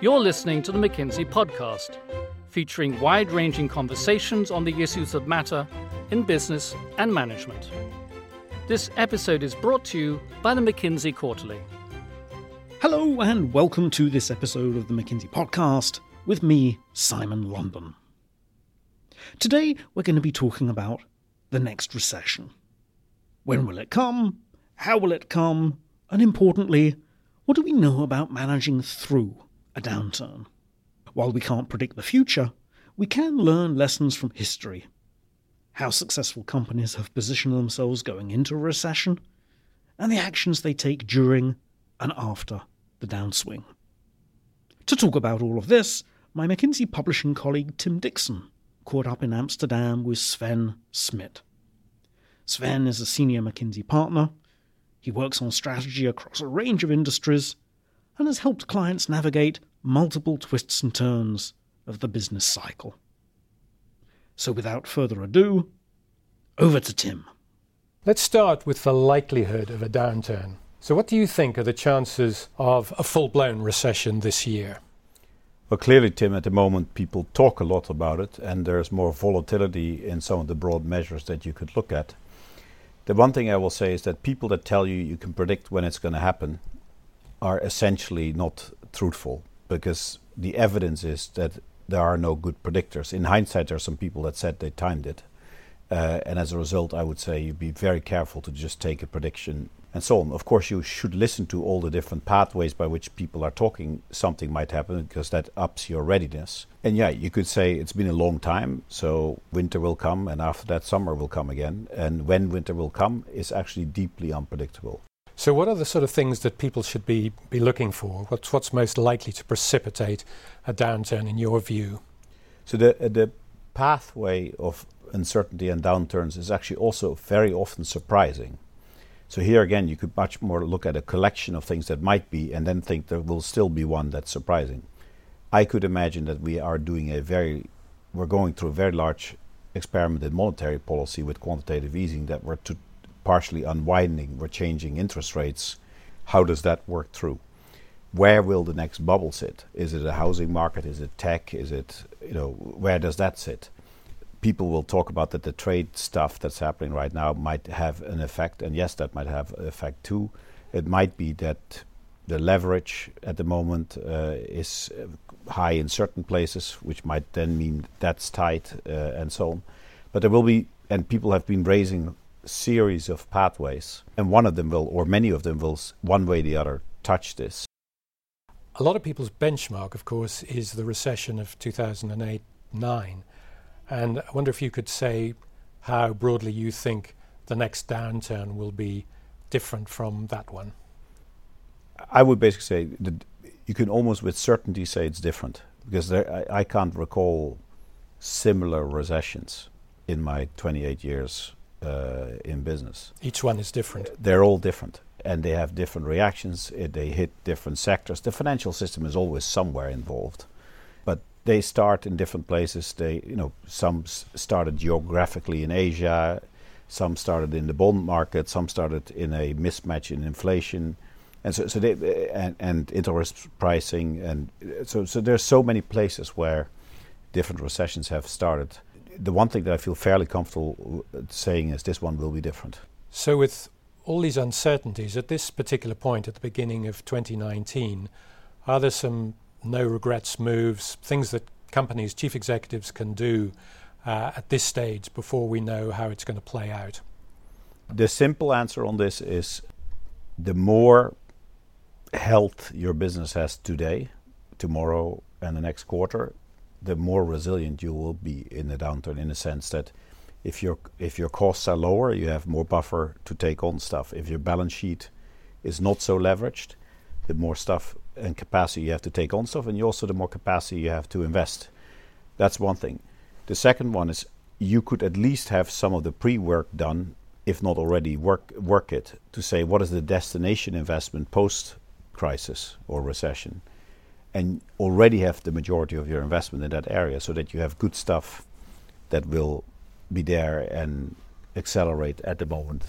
You're listening to the McKinsey podcast, featuring wide ranging conversations on the issues that matter in business and management. This episode is brought to you by the McKinsey Quarterly. Hello, and welcome to this episode of the McKinsey podcast with me, Simon London. Today, we're going to be talking about the next recession. When will it come? How will it come? And importantly, what do we know about managing through a downturn? While we can't predict the future, we can learn lessons from history how successful companies have positioned themselves going into a recession, and the actions they take during and after the downswing. To talk about all of this, my McKinsey publishing colleague Tim Dixon caught up in Amsterdam with Sven Smit. Sven is a senior McKinsey partner. He works on strategy across a range of industries and has helped clients navigate multiple twists and turns of the business cycle. So without further ado, over to Tim. Let's start with the likelihood of a downturn. So, what do you think are the chances of a full blown recession this year? Well, clearly, Tim, at the moment, people talk a lot about it, and there's more volatility in some of the broad measures that you could look at. The one thing I will say is that people that tell you you can predict when it's going to happen are essentially not truthful because the evidence is that there are no good predictors. In hindsight, there are some people that said they timed it. Uh, and as a result, I would say you'd be very careful to just take a prediction and so on. Of course, you should listen to all the different pathways by which people are talking something might happen because that ups your readiness. And yeah, you could say it's been a long time, so winter will come, and after that, summer will come again. And when winter will come is actually deeply unpredictable. So, what are the sort of things that people should be, be looking for? What's, what's most likely to precipitate a downturn in your view? So, the, uh, the pathway of uncertainty and downturns is actually also very often surprising. So, here again, you could much more look at a collection of things that might be and then think there will still be one that's surprising. I could imagine that we are doing a very, we're going through a very large experiment in monetary policy with quantitative easing that we're to partially unwinding, we're changing interest rates. How does that work through? Where will the next bubble sit? Is it a housing market? Is it tech? Is it, you know, where does that sit? People will talk about that the trade stuff that's happening right now might have an effect, and yes, that might have an effect too. It might be that the leverage at the moment uh, is high in certain places, which might then mean that's tight uh, and so on. But there will be, and people have been raising series of pathways, and one of them will, or many of them will, one way or the other, touch this. A lot of people's benchmark, of course, is the recession of 2008 9. And I wonder if you could say how broadly you think the next downturn will be different from that one. I would basically say that you can almost with certainty say it's different because there, I, I can't recall similar recessions in my 28 years uh, in business. Each one is different. They're all different, and they have different reactions. It, they hit different sectors. The financial system is always somewhere involved, they start in different places. They, you know, some s- started geographically in Asia, some started in the bond market, some started in a mismatch in inflation. And so, so they, and, and interest pricing, and so, so there's so many places where different recessions have started the one thing that I feel fairly comfortable saying is this one will be different. So, with all these uncertainties at this particular point at the beginning of 2019, are there some no regrets moves, things that companies, chief executives can do uh, at this stage before we know how it's going to play out? The simple answer on this is the more health your business has today, tomorrow, and the next quarter, the more resilient you will be in the downturn in the sense that if your if your costs are lower, you have more buffer to take on stuff. If your balance sheet is not so leveraged, the more stuff and capacity you have to take on stuff, and you also the more capacity you have to invest. That's one thing. The second one is you could at least have some of the pre-work done, if not already work work it to say what is the destination investment post crisis or recession and already have the majority of your investment in that area so that you have good stuff that will be there and accelerate at the moment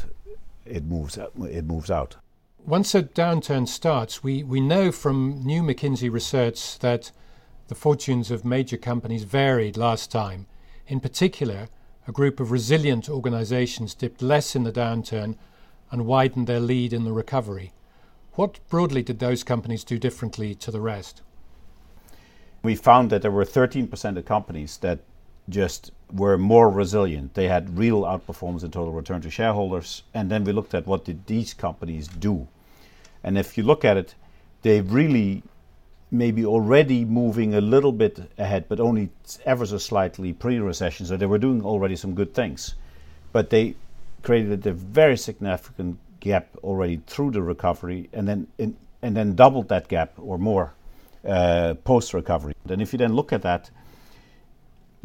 it moves it moves out Once a downturn starts, we, we know from new McKinsey research that the fortunes of major companies varied last time. In particular, a group of resilient organizations dipped less in the downturn and widened their lead in the recovery. What broadly did those companies do differently to the rest? We found that there were 13% of companies that just were more resilient. They had real outperformance in total return to shareholders. And then we looked at what did these companies do. And if you look at it, they really maybe already moving a little bit ahead, but only ever so slightly pre-recession. So they were doing already some good things, but they created a very significant gap already through the recovery, and then in, and then doubled that gap or more uh, post-recovery. And if you then look at that,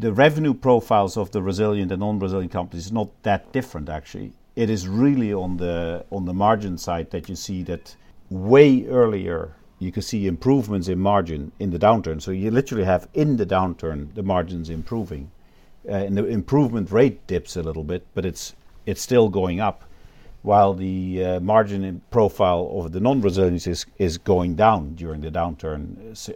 the revenue profiles of the resilient and non-resilient companies is not that different actually. It is really on the on the margin side that you see that way earlier you can see improvements in margin in the downturn. So you literally have in the downturn the margins improving, uh, and the improvement rate dips a little bit, but it's it's still going up, while the uh, margin profile of the non-resilience is, is going down during the downturn,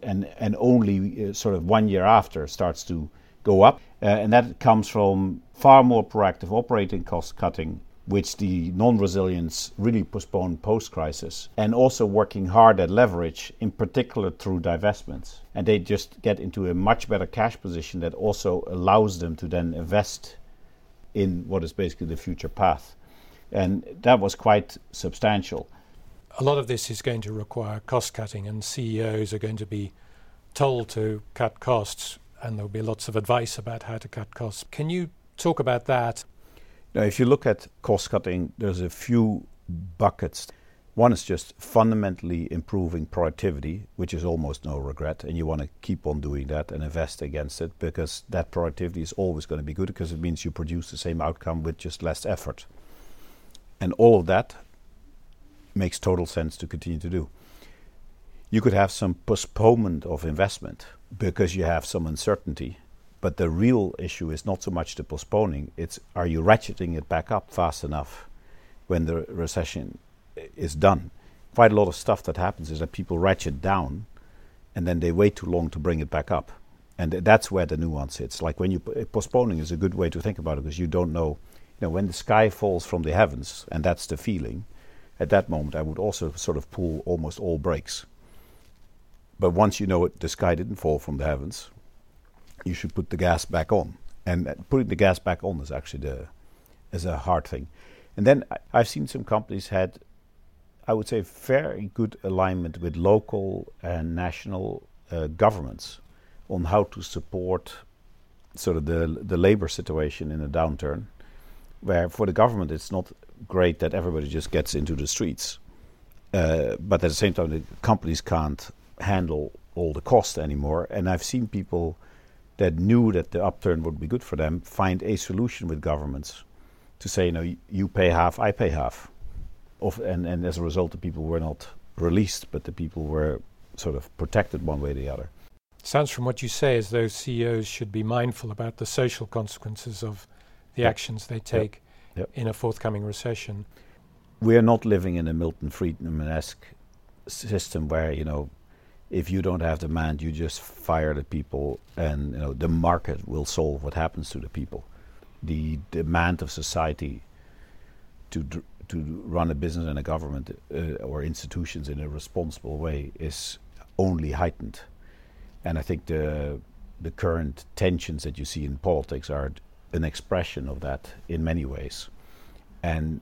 and and only uh, sort of one year after starts to go up, uh, and that comes from far more proactive operating cost cutting which the non-resilience really postponed post-crisis, and also working hard at leverage, in particular through divestments. And they just get into a much better cash position that also allows them to then invest in what is basically the future path. And that was quite substantial. A lot of this is going to require cost cutting, and CEOs are going to be told to cut costs, and there'll be lots of advice about how to cut costs. Can you talk about that? Now, if you look at cost cutting, there's a few buckets. One is just fundamentally improving productivity, which is almost no regret, and you want to keep on doing that and invest against it because that productivity is always going to be good because it means you produce the same outcome with just less effort. And all of that makes total sense to continue to do. You could have some postponement of investment because you have some uncertainty but the real issue is not so much the postponing, it's are you ratcheting it back up fast enough when the recession is done? Quite a lot of stuff that happens is that people ratchet down and then they wait too long to bring it back up. And that's where the nuance sits. Like when you postponing is a good way to think about it because you don't know, you know, when the sky falls from the heavens, and that's the feeling. At that moment, I would also sort of pull almost all brakes. But once you know it, the sky didn't fall from the heavens, you should put the gas back on. And putting the gas back on is actually the is a hard thing. And then I've seen some companies had, I would say, very good alignment with local and national uh, governments on how to support sort of the the labor situation in a downturn. Where for the government it's not great that everybody just gets into the streets, uh, but at the same time the companies can't handle all the cost anymore. And I've seen people that knew that the upturn would be good for them find a solution with governments to say, you know, you pay half, I pay half. Of, and, and as a result, the people were not released, but the people were sort of protected one way or the other. Sounds from what you say as though CEOs should be mindful about the social consequences of the yep. actions they take yep. Yep. in a forthcoming recession. We are not living in a Milton Friedman esque system where, you know, if you don't have demand, you just fire the people, and you know the market will solve what happens to the people. The demand of society to dr- to run a business and a government uh, or institutions in a responsible way is only heightened, and I think the the current tensions that you see in politics are an expression of that in many ways, and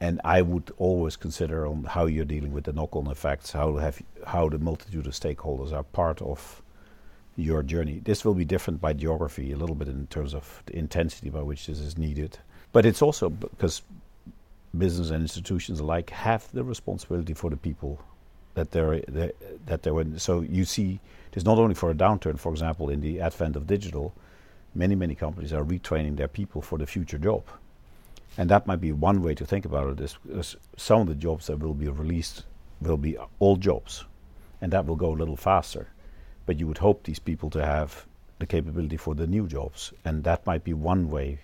and I would always consider on how you're dealing with the knock-on effects, how have how the multitude of stakeholders are part of your journey. This will be different by geography a little bit in terms of the intensity by which this is needed, but it's also because business and institutions alike have the responsibility for the people that they're, that they're in. So you see, there's not only for a downturn, for example, in the advent of digital, many many companies are retraining their people for the future job and that might be one way to think about it. Is, is some of the jobs that will be released will be old jobs, and that will go a little faster. But you would hope these people to have the capability for the new jobs, and that might be one way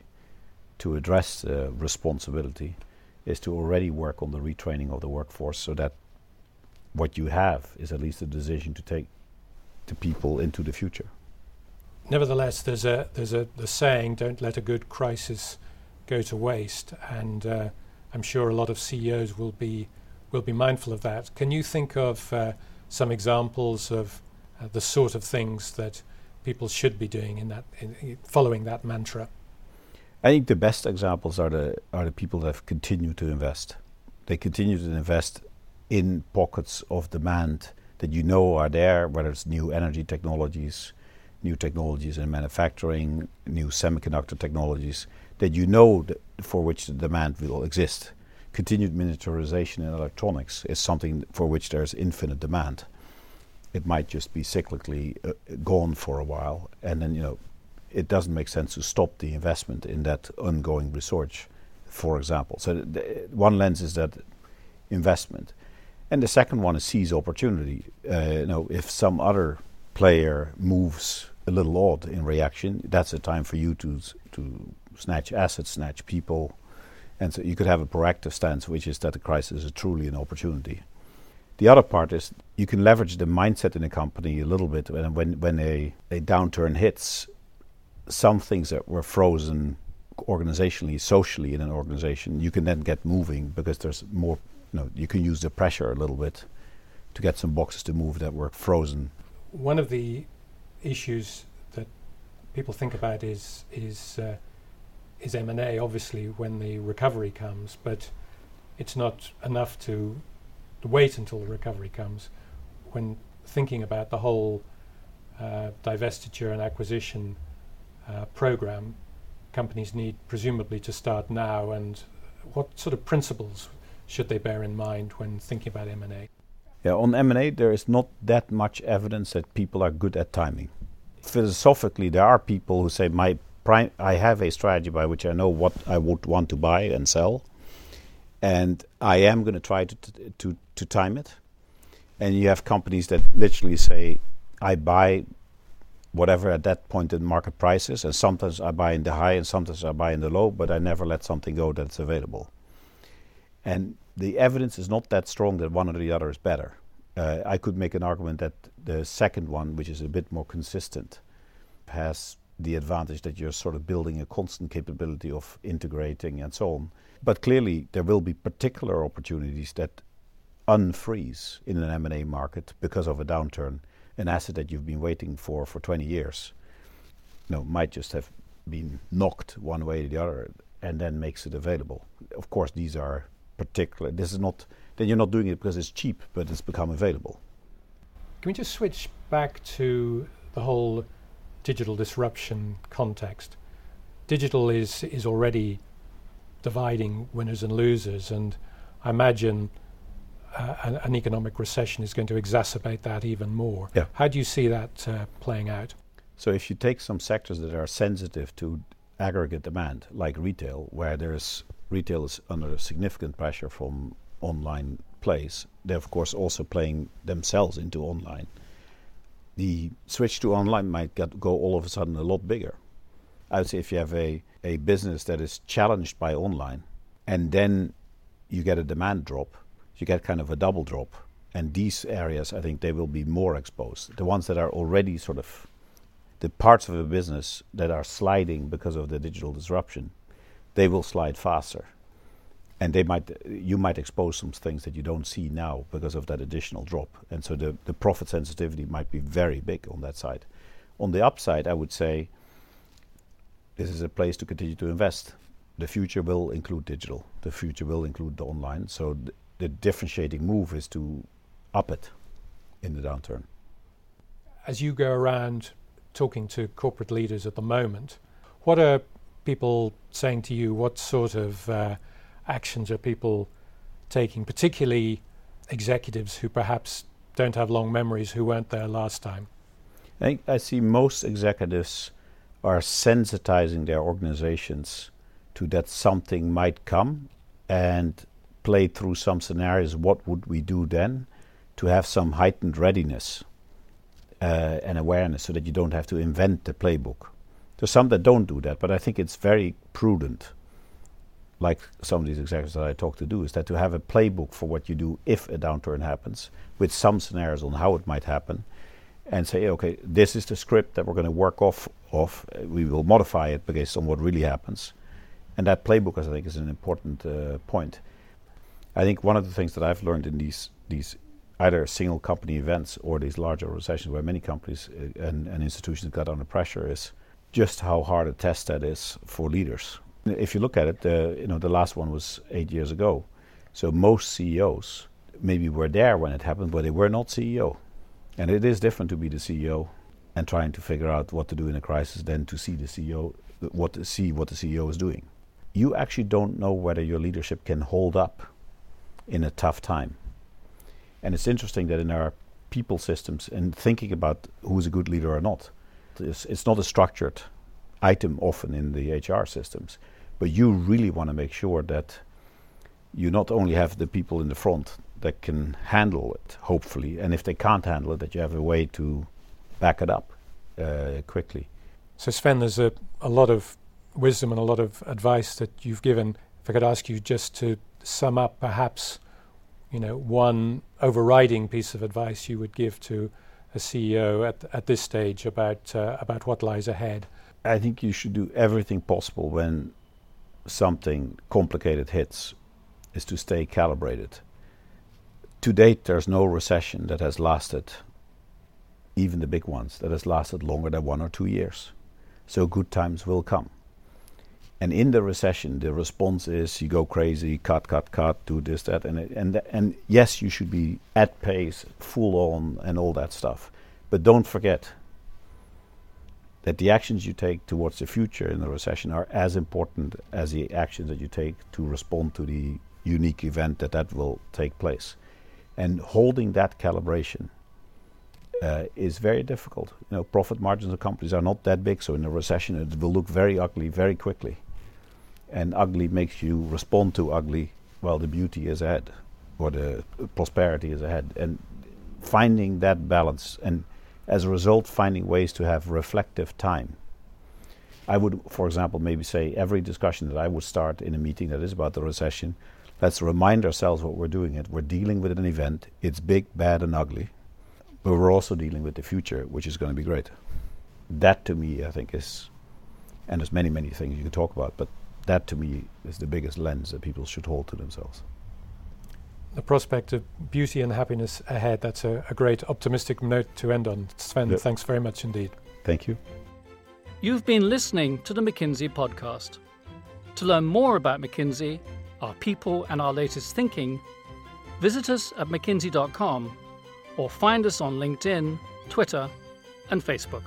to address the responsibility is to already work on the retraining of the workforce so that what you have is at least a decision to take the people into the future. Nevertheless, there's a there's a the saying, "Don't let a good crisis go to waste," and uh, I'm sure a lot of CEOs will be will be mindful of that. Can you think of uh, some examples of uh, the sort of things that people should be doing in that in, following that mantra? I think the best examples are the are the people that have continued to invest. They continue to invest in pockets of demand that you know are there, whether it's new energy technologies, new technologies in manufacturing, new semiconductor technologies that you know for which the demand will exist. Continued miniaturization in electronics is something for which there's infinite demand. It might just be cyclically uh, gone for a while, and then you know it doesn't make sense to stop the investment in that ongoing research, for example. So one lens is that investment, and the second one is seize opportunity. Uh, you know, if some other player moves a little odd in reaction, that's a time for you to to snatch assets, snatch people, and so you could have a proactive stance, which is that the crisis is truly an opportunity. The other part is you can leverage the mindset in a company a little bit when when, when a, a downturn hits some things that were frozen organizationally, socially in an organization, you can then get moving because there's more. You know, you can use the pressure a little bit to get some boxes to move that were frozen. One of the issues that people think about is is uh, is M and A. Obviously, when the recovery comes, but it's not enough to, to wait until the recovery comes. When thinking about the whole uh, divestiture and acquisition uh, program companies need presumably to start now and what sort of principles should they bear in mind when thinking about M&A? Yeah, on M&A there is not that much evidence that people are good at timing. Philosophically there are people who say my prime I have a strategy by which I know what I would want to buy and sell and I am going to try to to to time it. And you have companies that literally say I buy whatever at that point in market prices. And sometimes I buy in the high and sometimes I buy in the low, but I never let something go that's available. And the evidence is not that strong that one or the other is better. Uh, I could make an argument that the second one, which is a bit more consistent, has the advantage that you're sort of building a constant capability of integrating and so on. But clearly, there will be particular opportunities that unfreeze in an M&A market because of a downturn an asset that you've been waiting for for 20 years, you know, might just have been knocked one way or the other, and then makes it available. Of course, these are particular. This is not. Then you're not doing it because it's cheap, but it's become available. Can we just switch back to the whole digital disruption context? Digital is is already dividing winners and losers, and I imagine uh, an, an, economic recession is going to exacerbate that even more. Yeah. How do you see that uh, playing out? So, if you take some sectors that are sensitive to aggregate demand, like retail, where there's retail is under significant pressure from online plays, they're of course also playing themselves into online. The switch to online might get, go all of a sudden a lot bigger. I would say if you have a, a business that is challenged by online and then you get a demand drop, you get kind of a double drop. And these areas, I think, they will be more exposed. The ones that are already sort of the parts of a business that are sliding because of the digital disruption, they will slide faster. And they might, you might expose some things that you don't see now because of that additional drop. And so the, the profit sensitivity might be very big on that side. On the upside, I would say this is a place to continue to invest. The future will include digital. The future will include the online. So th- the differentiating move is to up it in the downturn. As you go around talking to corporate leaders at the moment, what are people saying to you? What sort of uh, actions are people taking, particularly executives who perhaps don't have long memories who weren't there last time? I think I see most executives are sensitizing their organizations to that something might come and played through some scenarios, what would we do then to have some heightened readiness uh, and awareness so that you don't have to invent the playbook. There's some that don't do that, but I think it's very prudent like some of these executives that I talk to do, is that to have a playbook for what you do if a downturn happens, with some scenarios on how it might happen, and say, okay, this is the script that we're going to work off of. We will modify it based on what really happens, and that playbook, I think, is an important uh, point. I think one of the things that I've learned in these these either single company events or these larger recessions where many companies uh, and, and institutions got under pressure is just how hard a test that is for leaders. If you look at it, uh, you know the last one was eight years ago, so most CEOs maybe were there when it happened, but they were not CEO. And it is different to be the CEO and trying to figure out what to do in a crisis than to see the CEO what see what the CEO is doing. You actually don't know whether your leadership can hold up in a tough time. And it's interesting that in our people systems and thinking about who's a good leader or not, it's, it's not a structured item often in the HR systems, but you really want to make sure that you not only have the people in the front that can handle it, hopefully, and if they can't handle it, that you have a way to back it up uh, quickly. So, Sven, there's a, a lot of wisdom and a lot of advice that you've given. If I could ask you just to sum up, perhaps, you know, one overriding piece of advice you would give to a CEO at, at this stage about uh, about what lies ahead. I think you should do everything possible when something complicated hits, is to stay calibrated. To date, there's no recession that has lasted, even the big ones, that has lasted longer than one or two years. So good times will come. And in the recession, the response is you go crazy, cut, cut, cut, do this, that, and and and yes, you should be at pace, full on, and all that stuff. But don't forget that the actions you take towards the future in the recession are as important as the actions that you take to respond to the unique event that that will take place. And holding that calibration uh, is very difficult. You know, profit margins of companies are not that big, so in a recession it will look very ugly very quickly. And ugly makes you respond to ugly while the beauty is ahead, or the prosperity is ahead. And finding that balance, and as a result, finding ways to have reflective time. I would, for example, maybe say every discussion that I would start in a meeting that is about the recession, let's remind ourselves what we're doing. It we're dealing with an event. It's big, bad, and ugly but we're also dealing with the future, which is going to be great. That to me, I think, is, and there's many, many things you can talk about, but that to me is the biggest lens that people should hold to themselves. The prospect of beauty and happiness ahead, that's a, a great optimistic note to end on. Sven, yep. thanks very much indeed. Thank you. You've been listening to the McKinsey podcast. To learn more about McKinsey, our people, and our latest thinking, visit us at mckinsey.com or find us on LinkedIn, Twitter, and Facebook.